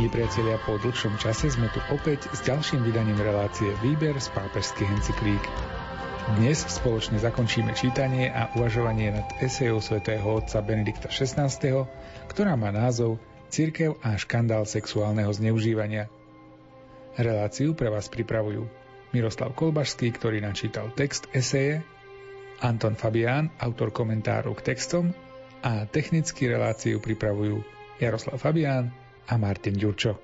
Milí priatelia, po dlhšom čase sme tu opäť s ďalším vydaním relácie Výber z pápežských encyklík. Dnes spoločne zakončíme čítanie a uvažovanie nad esejou svätého otca Benedikta XVI, ktorá má názov Cirkev a škandál sexuálneho zneužívania. Reláciu pre vás pripravujú Miroslav Kolbašský, ktorý načítal text eseje, Anton Fabián, autor komentáru k textom a technicky reláciu pripravujú Jaroslav Fabián a Martin Ďurčo.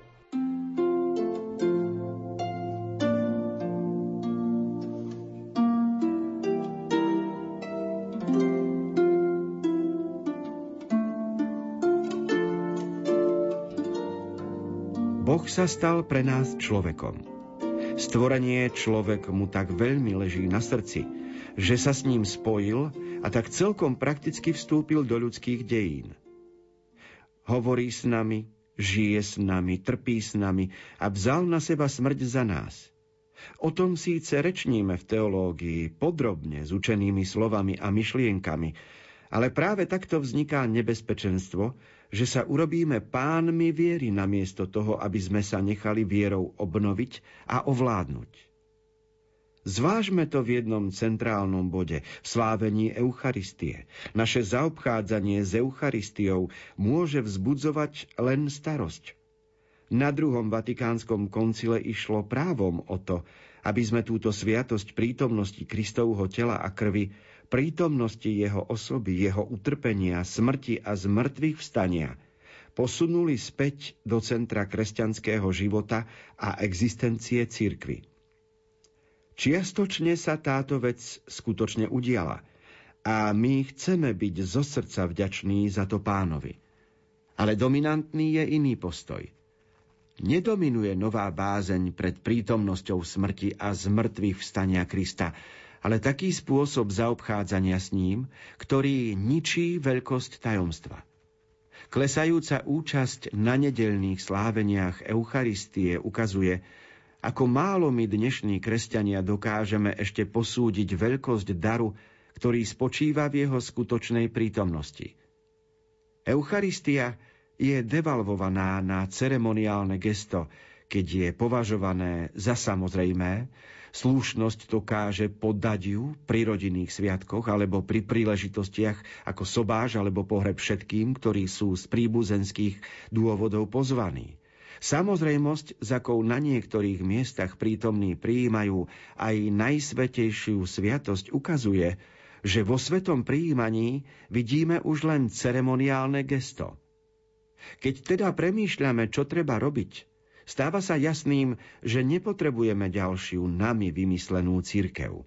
Boh sa stal pre nás človekom. Stvorenie človek mu tak veľmi leží na srdci, že sa s ním spojil a tak celkom prakticky vstúpil do ľudských dejín. Hovorí s nami, žije s nami, trpí s nami a vzal na seba smrť za nás. O tom síce rečníme v teológii podrobne s učenými slovami a myšlienkami, ale práve takto vzniká nebezpečenstvo, že sa urobíme pánmi viery namiesto toho, aby sme sa nechali vierou obnoviť a ovládnuť. Zvážme to v jednom centrálnom bode, v slávení Eucharistie. Naše zaobchádzanie s Eucharistiou môže vzbudzovať len starosť. Na druhom vatikánskom koncile išlo právom o to, aby sme túto sviatosť prítomnosti Kristovho tela a krvi, prítomnosti jeho osoby, jeho utrpenia, smrti a zmrtvých vstania posunuli späť do centra kresťanského života a existencie cirkvy. Čiastočne sa táto vec skutočne udiala a my chceme byť zo srdca vďační za to pánovi. Ale dominantný je iný postoj. Nedominuje nová bázeň pred prítomnosťou smrti a zmrtvých vstania Krista, ale taký spôsob zaobchádzania s ním, ktorý ničí veľkosť tajomstva. Klesajúca účasť na nedelných sláveniach Eucharistie ukazuje, ako málo my dnešní kresťania dokážeme ešte posúdiť veľkosť daru, ktorý spočíva v jeho skutočnej prítomnosti. Eucharistia je devalvovaná na ceremoniálne gesto, keď je považované za samozrejmé, Slúšnosť dokáže podať ju pri rodinných sviatkoch alebo pri príležitostiach ako sobáž alebo pohreb všetkým, ktorí sú z príbuzenských dôvodov pozvaní. Samozrejmosť, za akou na niektorých miestach prítomní prijímajú aj najsvetejšiu sviatosť, ukazuje, že vo svetom prijímaní vidíme už len ceremoniálne gesto. Keď teda premýšľame, čo treba robiť, stáva sa jasným, že nepotrebujeme ďalšiu nami vymyslenú církev.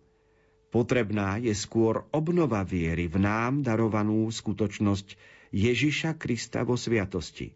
Potrebná je skôr obnova viery v nám darovanú skutočnosť Ježiša Krista vo sviatosti.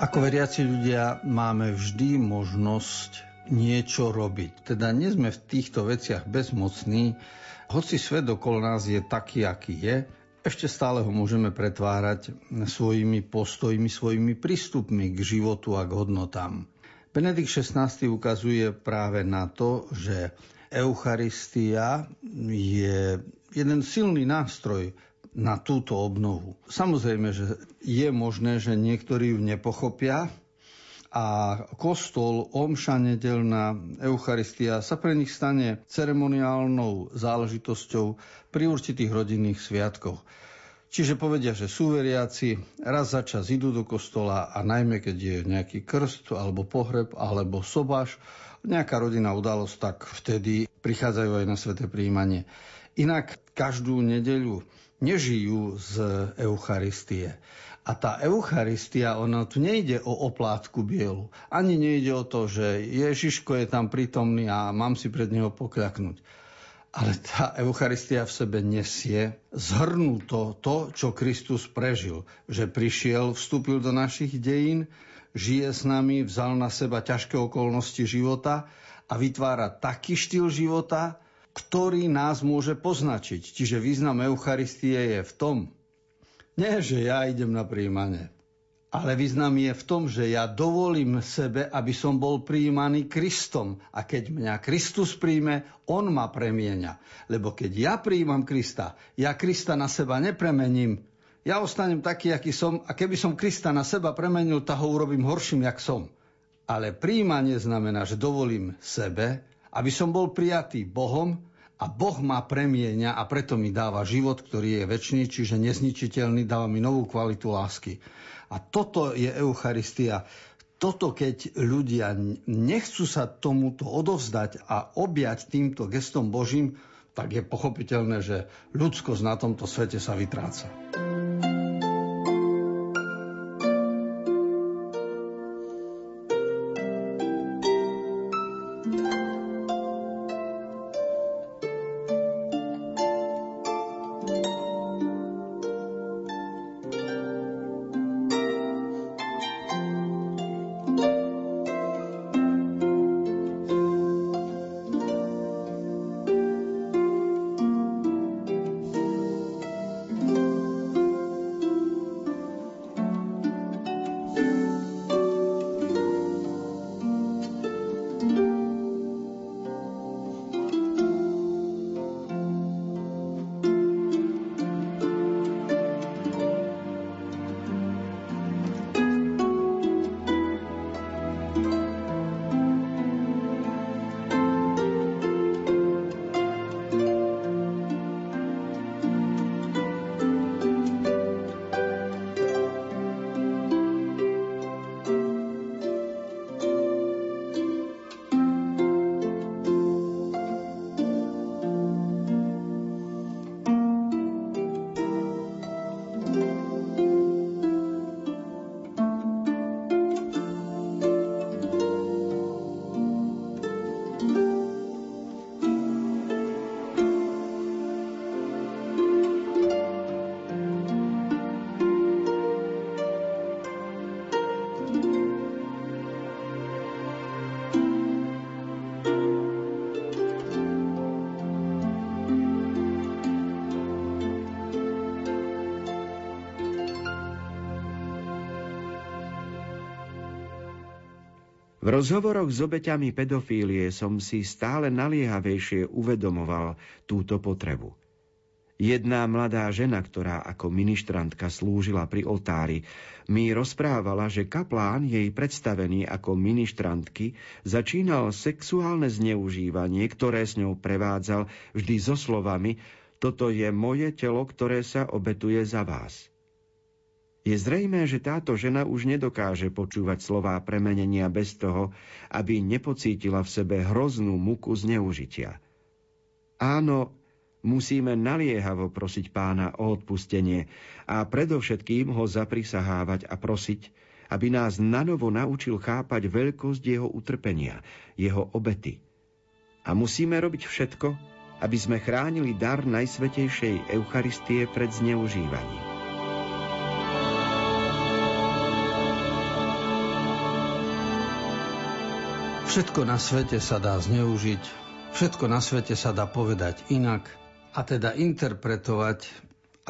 Ako veriaci ľudia máme vždy možnosť niečo robiť. Teda nie sme v týchto veciach bezmocní, hoci svet okolo nás je taký, aký je, ešte stále ho môžeme pretvárať svojimi postojmi, svojimi prístupmi k životu a k hodnotám. Benedikt XVI ukazuje práve na to, že Eucharistia je jeden silný nástroj na túto obnovu. Samozrejme, že je možné, že niektorí ju nepochopia a kostol, omša nedelná, Eucharistia sa pre nich stane ceremoniálnou záležitosťou pri určitých rodinných sviatkoch. Čiže povedia, že sú veriaci, raz za čas idú do kostola a najmä keď je nejaký krst alebo pohreb alebo sobáš, nejaká rodinná udalosť, tak vtedy prichádzajú aj na sveté príjmanie. Inak každú nedeľu nežijú z Eucharistie. A tá Eucharistia, ona tu nejde o oplátku bielu. Ani nejde o to, že Ježiško je tam prítomný a mám si pred neho pokľaknúť. Ale tá Eucharistia v sebe nesie zhrnuto to, čo Kristus prežil. Že prišiel, vstúpil do našich dejín, žije s nami, vzal na seba ťažké okolnosti života a vytvára taký štýl života, ktorý nás môže poznačiť. Čiže význam Eucharistie je v tom, nie, že ja idem na príjmanie, ale význam je v tom, že ja dovolím sebe, aby som bol prijímaný Kristom. A keď mňa Kristus príjme, On ma premieňa. Lebo keď ja prijímam Krista, ja Krista na seba nepremením. Ja ostanem taký, aký som a keby som Krista na seba premenil, tak ho urobím horším, jak som. Ale príjmanie znamená, že dovolím sebe, aby som bol prijatý Bohom a Boh ma premieňa a preto mi dáva život, ktorý je väčší, čiže nezničiteľný, dáva mi novú kvalitu lásky. A toto je Eucharistia. Toto, keď ľudia nechcú sa tomuto odovzdať a objať týmto gestom Božím, tak je pochopiteľné, že ľudskosť na tomto svete sa vytráca. V rozhovoroch s obeťami pedofílie som si stále naliehavejšie uvedomoval túto potrebu. Jedna mladá žena, ktorá ako ministrantka slúžila pri oltári, mi rozprávala, že kaplán jej predstavený ako ministrantky začínal sexuálne zneužívanie, ktoré s ňou prevádzal vždy so slovami Toto je moje telo, ktoré sa obetuje za vás. Je zrejmé, že táto žena už nedokáže počúvať slová premenenia bez toho, aby nepocítila v sebe hroznú muku zneužitia. Áno, musíme naliehavo prosiť pána o odpustenie a predovšetkým ho zaprisahávať a prosiť, aby nás nanovo naučil chápať veľkosť jeho utrpenia, jeho obety. A musíme robiť všetko, aby sme chránili dar Najsvetejšej Eucharistie pred zneužívaním. Všetko na svete sa dá zneužiť, všetko na svete sa dá povedať inak a teda interpretovať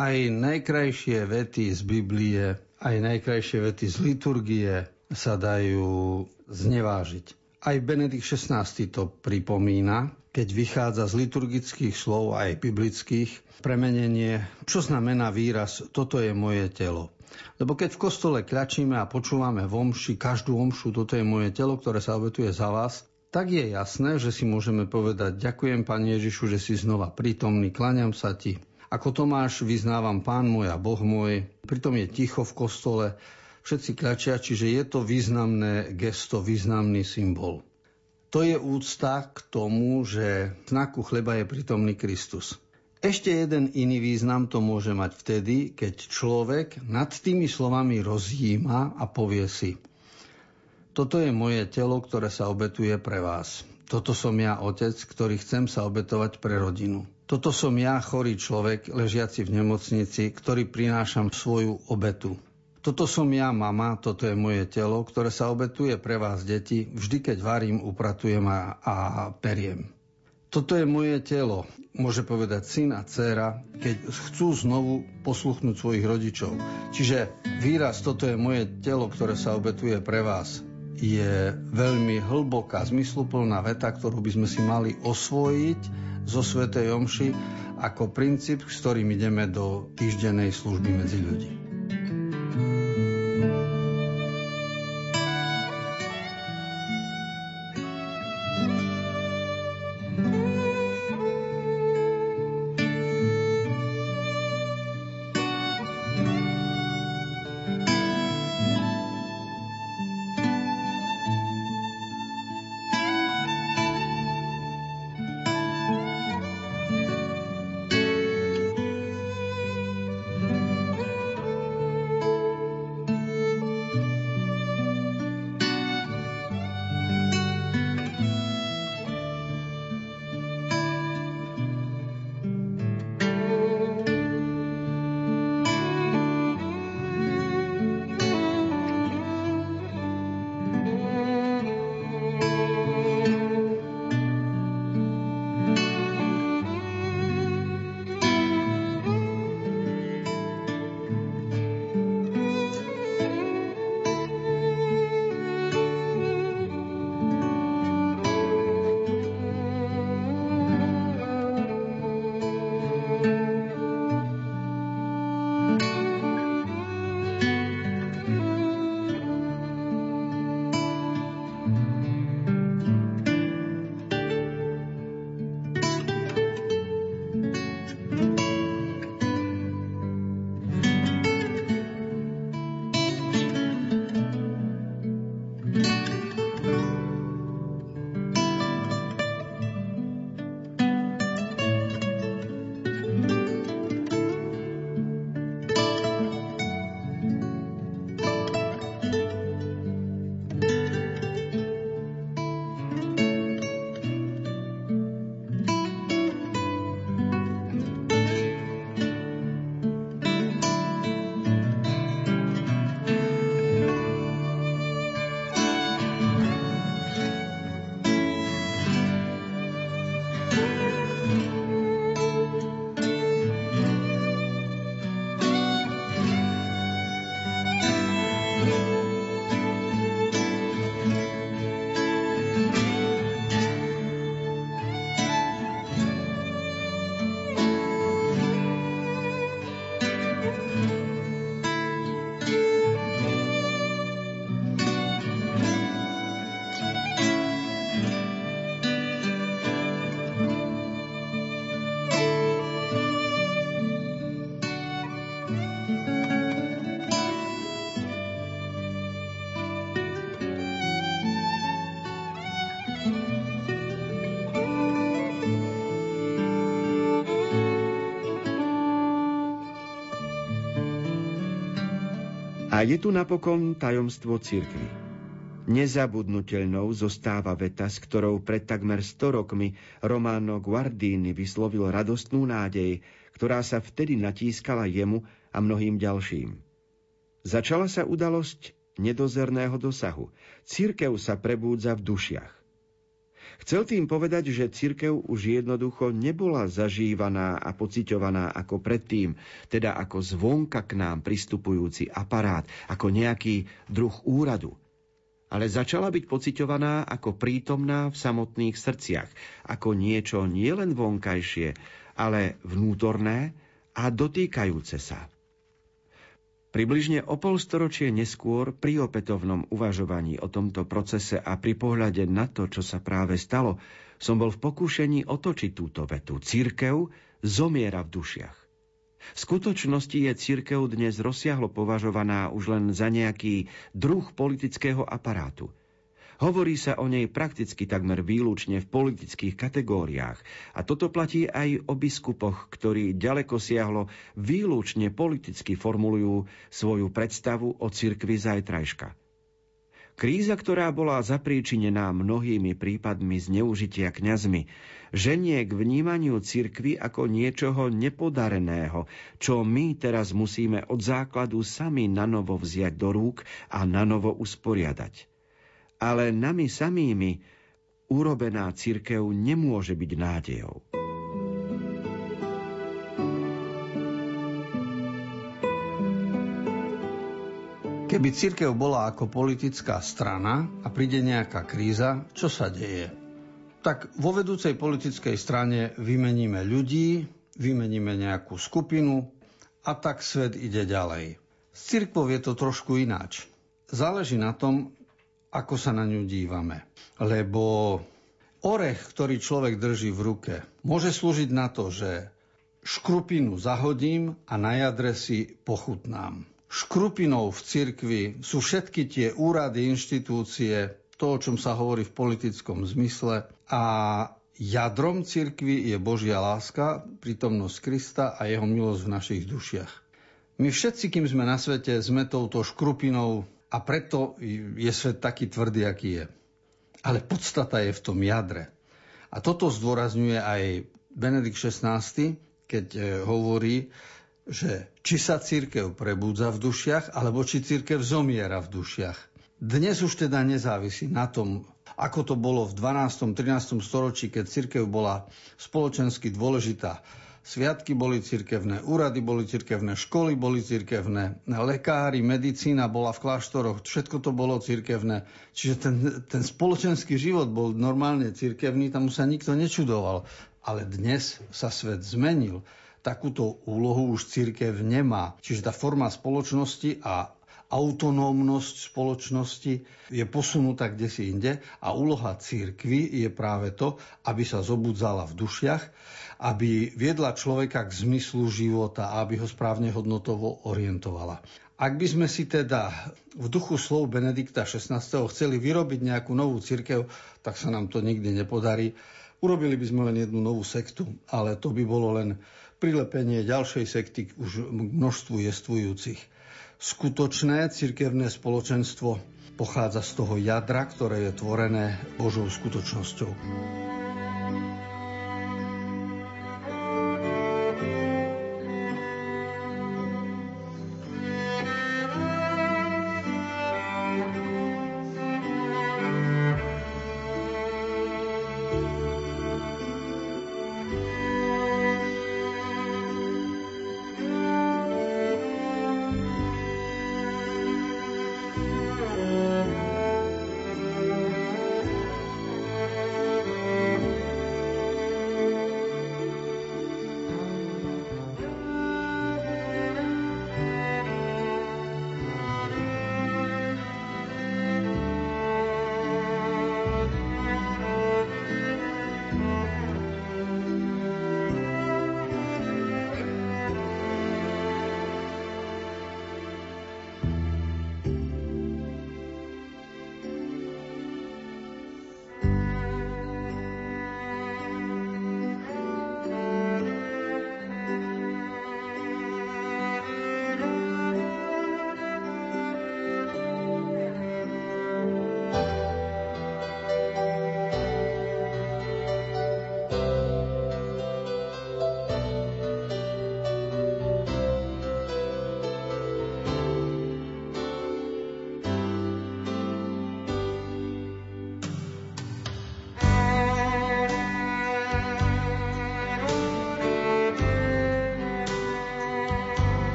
aj najkrajšie vety z Biblie, aj najkrajšie vety z liturgie sa dajú znevážiť. Aj Benedikt XVI to pripomína, keď vychádza z liturgických slov aj biblických premenenie, čo znamená výraz toto je moje telo. Lebo keď v kostole kľačíme a počúvame v omši, každú omšu, toto je moje telo, ktoré sa obetuje za vás, tak je jasné, že si môžeme povedať ďakujem, Pane Ježišu, že si znova prítomný, klaňam sa Ti. Ako Tomáš vyznávam Pán môj a Boh môj, pritom je ticho v kostole, všetci kľačia, čiže je to významné gesto, významný symbol. To je úcta k tomu, že v znaku chleba je prítomný Kristus. Ešte jeden iný význam to môže mať vtedy, keď človek nad tými slovami rozjíma a povie si Toto je moje telo, ktoré sa obetuje pre vás. Toto som ja, otec, ktorý chcem sa obetovať pre rodinu. Toto som ja, chorý človek, ležiaci v nemocnici, ktorý prinášam svoju obetu. Toto som ja, mama, toto je moje telo, ktoré sa obetuje pre vás, deti, vždy keď varím, upratujem a, a periem. Toto je moje telo, môže povedať syn a dcéra, keď chcú znovu posluchnúť svojich rodičov. Čiže výraz toto je moje telo, ktoré sa obetuje pre vás, je veľmi hlboká, zmysluplná veta, ktorú by sme si mali osvojiť zo Svetej Omši ako princíp, s ktorým ideme do týždennej služby medzi ľudí. A je tu napokon tajomstvo cirkvy. Nezabudnutelnou zostáva veta, s ktorou pred takmer 100 rokmi Romano Guardini vyslovil radostnú nádej, ktorá sa vtedy natískala jemu a mnohým ďalším. Začala sa udalosť nedozerného dosahu. Církev sa prebúdza v dušiach. Chcel tým povedať, že cirkev už jednoducho nebola zažívaná a pociťovaná ako predtým, teda ako zvonka k nám pristupujúci aparát, ako nejaký druh úradu. Ale začala byť pociťovaná ako prítomná v samotných srdciach, ako niečo nielen vonkajšie, ale vnútorné a dotýkajúce sa. Približne o polstoročie neskôr pri opätovnom uvažovaní o tomto procese a pri pohľade na to, čo sa práve stalo, som bol v pokúšení otočiť túto vetu. Církev zomiera v dušiach. V skutočnosti je církev dnes rozsiahlo považovaná už len za nejaký druh politického aparátu – Hovorí sa o nej prakticky takmer výlučne v politických kategóriách. A toto platí aj o biskupoch, ktorí ďaleko siahlo výlučne politicky formulujú svoju predstavu o cirkvi zajtrajška. Kríza, ktorá bola zapríčinená mnohými prípadmi zneužitia kňazmi, ženie k vnímaniu cirkvy ako niečoho nepodareného, čo my teraz musíme od základu sami nanovo vziať do rúk a nanovo usporiadať ale nami samými urobená cirkev nemôže byť nádejou. Keby církev bola ako politická strana a príde nejaká kríza, čo sa deje? Tak vo vedúcej politickej strane vymeníme ľudí, vymeníme nejakú skupinu a tak svet ide ďalej. S církvou je to trošku ináč. Záleží na tom, ako sa na ňu dívame. Lebo orech, ktorý človek drží v ruke, môže slúžiť na to, že škrupinu zahodím a na jadre si pochutnám škrupinou v cirkvi sú všetky tie úrady, inštitúcie, to, o čom sa hovorí v politickom zmysle. A jadrom cirkvi je Božia láska, prítomnosť Krista a jeho milosť v našich dušiach. My všetci, kým sme na svete, sme touto škrupinou a preto je svet taký tvrdý, aký je. Ale podstata je v tom jadre. A toto zdôrazňuje aj Benedikt XVI, keď eh, hovorí, že či sa církev prebúdza v dušiach, alebo či církev zomiera v dušiach. Dnes už teda nezávisí na tom, ako to bolo v 12. 13. storočí, keď církev bola spoločensky dôležitá. Sviatky boli cirkevné, úrady boli cirkevné, školy boli cirkevné, lekári, medicína bola v kláštoroch, všetko to bolo cirkevné. Čiže ten, ten spoločenský život bol normálne cirkevný, tam sa nikto nečudoval. Ale dnes sa svet zmenil takúto úlohu už církev nemá. Čiže tá forma spoločnosti a autonómnosť spoločnosti je posunutá kde si inde a úloha církvy je práve to, aby sa zobudzala v dušiach, aby viedla človeka k zmyslu života a aby ho správne hodnotovo orientovala. Ak by sme si teda v duchu slov Benedikta XVI. chceli vyrobiť nejakú novú církev, tak sa nám to nikdy nepodarí. Urobili by sme len jednu novú sektu, ale to by bolo len prilepenie ďalšej sekty už množstvu jestvujúcich. Skutočné cirkevné spoločenstvo pochádza z toho jadra, ktoré je tvorené Božou skutočnosťou.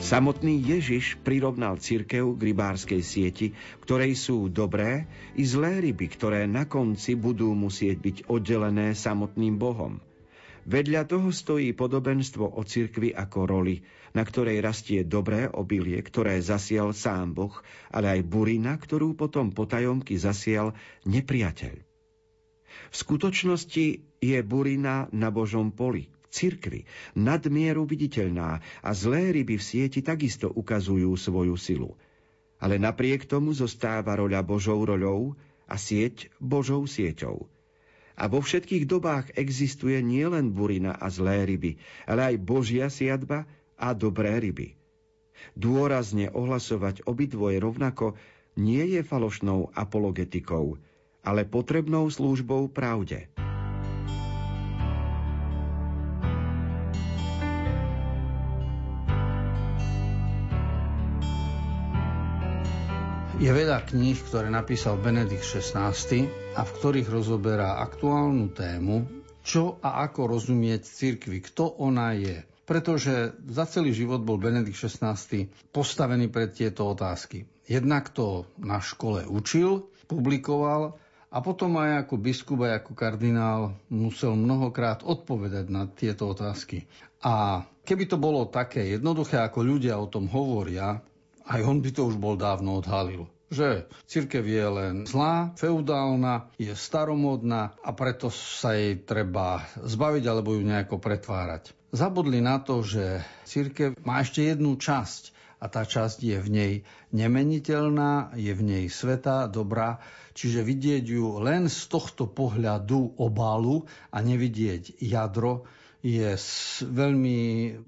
Samotný Ježiš prirovnal cirkev k rybárskej sieti, ktorej sú dobré i zlé ryby, ktoré na konci budú musieť byť oddelené samotným Bohom. Vedľa toho stojí podobenstvo o cirkvi ako roli, na ktorej rastie dobré obilie, ktoré zasial sám Boh, ale aj burina, ktorú potom potajomky zasial nepriateľ. V skutočnosti je burina na Božom poli, cirkvi, nadmieru viditeľná a zlé ryby v sieti takisto ukazujú svoju silu. Ale napriek tomu zostáva roľa Božou roľou a sieť Božou sieťou. A vo všetkých dobách existuje nielen burina a zlé ryby, ale aj Božia siadba a dobré ryby. Dôrazne ohlasovať obidvoje rovnako nie je falošnou apologetikou, ale potrebnou službou pravde. Je veľa kníh, ktoré napísal Benedikt XVI a v ktorých rozoberá aktuálnu tému, čo a ako rozumieť cirkvi, kto ona je. Pretože za celý život bol Benedikt XVI postavený pred tieto otázky. Jednak to na škole učil, publikoval a potom aj ako biskup, aj ako kardinál musel mnohokrát odpovedať na tieto otázky. A keby to bolo také jednoduché, ako ľudia o tom hovoria, aj on by to už bol dávno odhalil že církev je len zlá, feudálna, je staromodná a preto sa jej treba zbaviť alebo ju nejako pretvárať. Zabudli na to, že církev má ešte jednu časť a tá časť je v nej nemeniteľná, je v nej sveta, dobrá, čiže vidieť ju len z tohto pohľadu obalu a nevidieť jadro je veľmi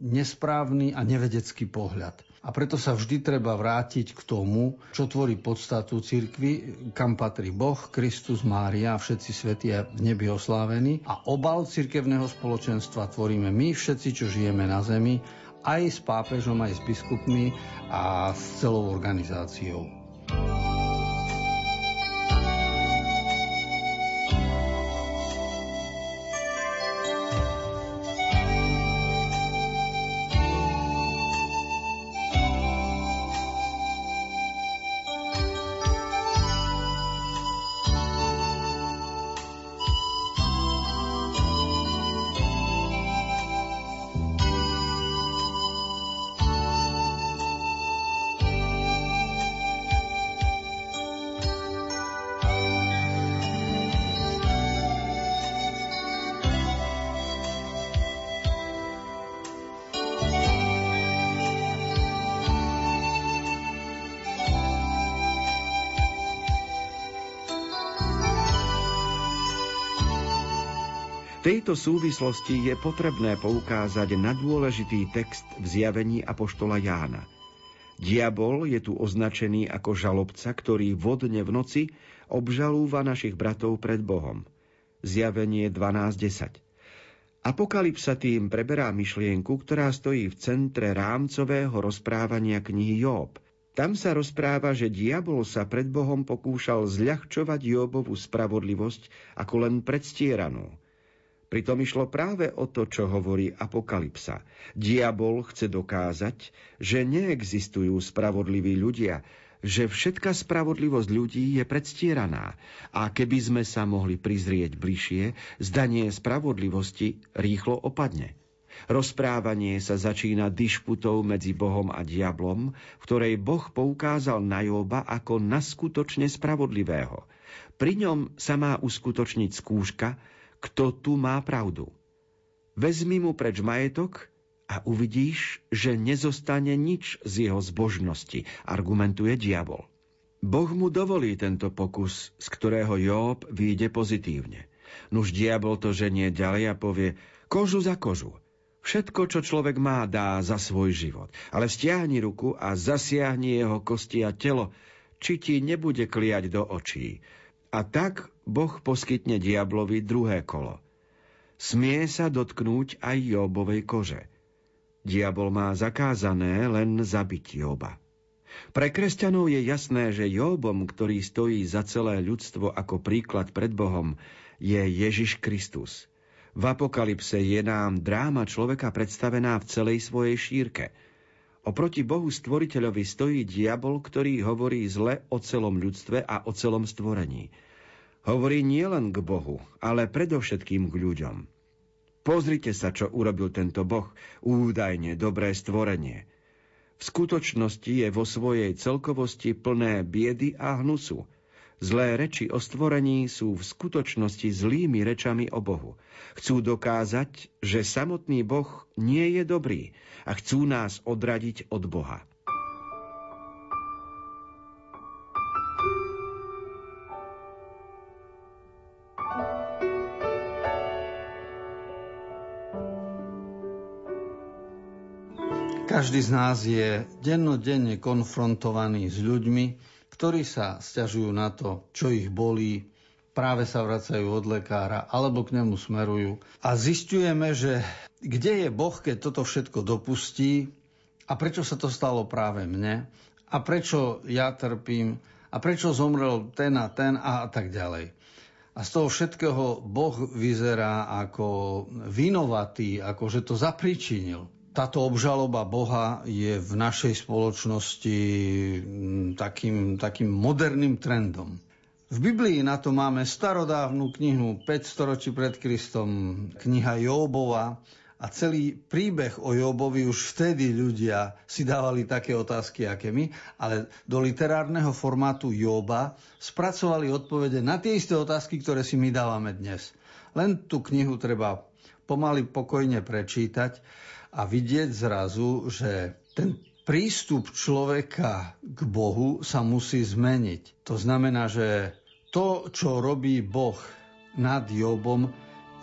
nesprávny a nevedecký pohľad. A preto sa vždy treba vrátiť k tomu, čo tvorí podstatu cirkvy, kam patrí Boh, Kristus, Mária a všetci svätí a v nebi oslávení. A obal cirkevného spoločenstva tvoríme my všetci, čo žijeme na zemi, aj s pápežom, aj s biskupmi a s celou organizáciou. Tejto súvislosti je potrebné poukázať na dôležitý text v zjavení Apoštola Jána. Diabol je tu označený ako žalobca, ktorý vodne v noci obžalúva našich bratov pred Bohom. Zjavenie 12.10 Apokalypsa tým preberá myšlienku, ktorá stojí v centre rámcového rozprávania knihy Job. Tam sa rozpráva, že diabol sa pred Bohom pokúšal zľahčovať Jobovú spravodlivosť ako len predstieranú. Pritom išlo práve o to, čo hovorí Apokalypsa. Diabol chce dokázať, že neexistujú spravodliví ľudia, že všetká spravodlivosť ľudí je predstieraná a keby sme sa mohli prizrieť bližšie, zdanie spravodlivosti rýchlo opadne. Rozprávanie sa začína dišputou medzi Bohom a diablom, v ktorej Boh poukázal na Joba ako na skutočne spravodlivého. Pri ňom sa má uskutočniť skúška, kto tu má pravdu. Vezmi mu preč majetok a uvidíš, že nezostane nič z jeho zbožnosti, argumentuje diabol. Boh mu dovolí tento pokus, z ktorého Job vyjde pozitívne. Nuž diabol to ženie ďalej a povie kožu za kožu. Všetko, čo človek má, dá za svoj život. Ale stiahni ruku a zasiahni jeho kosti a telo, či ti nebude kliať do očí. A tak Boh poskytne diablovi druhé kolo. Smie sa dotknúť aj Jobovej kože. Diabol má zakázané len zabiť Joba. Pre kresťanov je jasné, že Jobom, ktorý stojí za celé ľudstvo ako príklad pred Bohom, je Ježiš Kristus. V Apokalypse je nám dráma človeka predstavená v celej svojej šírke. Oproti Bohu stvoriteľovi stojí diabol, ktorý hovorí zle o celom ľudstve a o celom stvorení – Hovorí nielen k Bohu, ale predovšetkým k ľuďom. Pozrite sa, čo urobil tento Boh, údajne dobré stvorenie. V skutočnosti je vo svojej celkovosti plné biedy a hnusu. Zlé reči o stvorení sú v skutočnosti zlými rečami o Bohu. Chcú dokázať, že samotný Boh nie je dobrý a chcú nás odradiť od Boha. Každý z nás je dennodenne konfrontovaný s ľuďmi, ktorí sa stiažujú na to, čo ich bolí, práve sa vracajú od lekára alebo k nemu smerujú. A zistujeme, že kde je Boh, keď toto všetko dopustí a prečo sa to stalo práve mne a prečo ja trpím a prečo zomrel ten a ten a, tak ďalej. A z toho všetkého Boh vyzerá ako vinovatý, ako že to zapričinil táto obžaloba Boha je v našej spoločnosti mm, takým, takým moderným trendom. V Biblii na to máme starodávnu knihu 500 ročí pred Kristom, kniha Jóbova a celý príbeh o Jóbovi už vtedy ľudia si dávali také otázky, aké my, ale do literárneho formátu Jóba spracovali odpovede na tie isté otázky, ktoré si my dávame dnes. Len tú knihu treba pomaly pokojne prečítať a vidieť zrazu, že ten prístup človeka k Bohu sa musí zmeniť. To znamená, že to, čo robí Boh nad Jobom,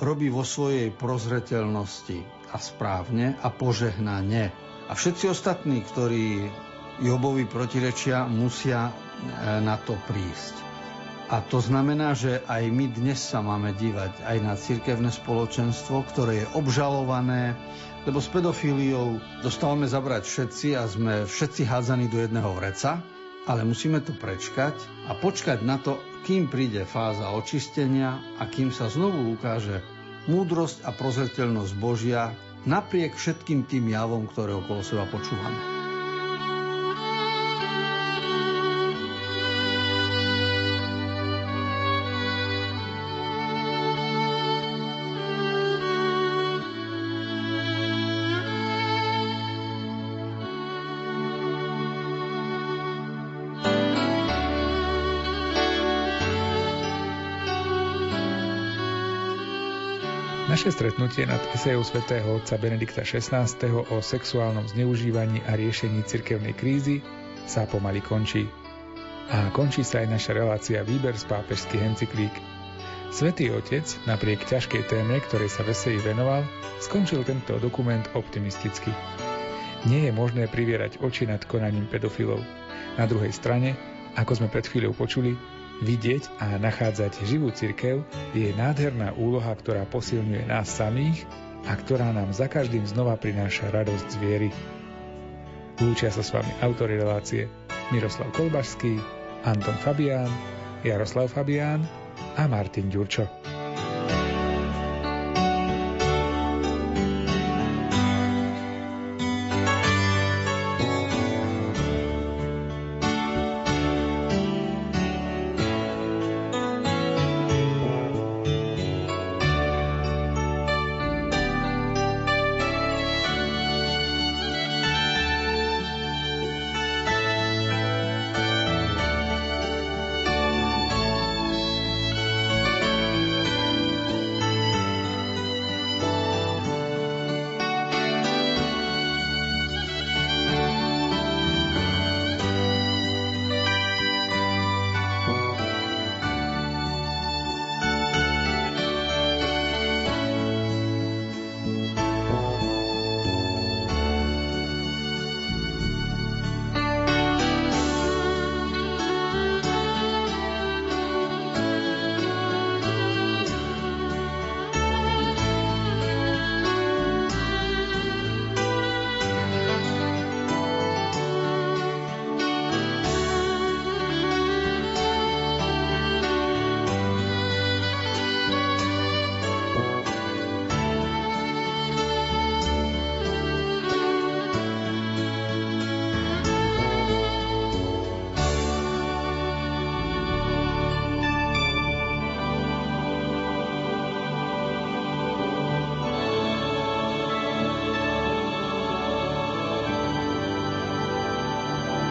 robí vo svojej prozreteľnosti a správne a požehnanie. A všetci ostatní, ktorí Jobovi protirečia, musia e, na to prísť. A to znamená, že aj my dnes sa máme dívať aj na cirkevné spoločenstvo, ktoré je obžalované, lebo s pedofíliou dostávame zabrať všetci a sme všetci hádzaní do jedného vreca, ale musíme to prečkať a počkať na to, kým príde fáza očistenia a kým sa znovu ukáže múdrosť a prozreteľnosť Božia napriek všetkým tým javom, ktoré okolo seba počúvame. Naše stretnutie nad esejou svätého otca Benedikta XVI. o sexuálnom zneužívaní a riešení cirkevnej krízy sa pomaly končí. A končí sa aj naša relácia Výber z pápežských encyklík. Svetý Otec, napriek ťažkej téme, ktorej sa Vesej venoval, skončil tento dokument optimisticky. Nie je možné privierať oči nad konaním pedofilov. Na druhej strane, ako sme pred chvíľou počuli, Vidieť a nachádzať živú cirkev je nádherná úloha, ktorá posilňuje nás samých a ktorá nám za každým znova prináša radosť z viery. Lúčia sa s vami autory relácie Miroslav Kolbašský, Anton Fabián, Jaroslav Fabián a Martin Ďurčo.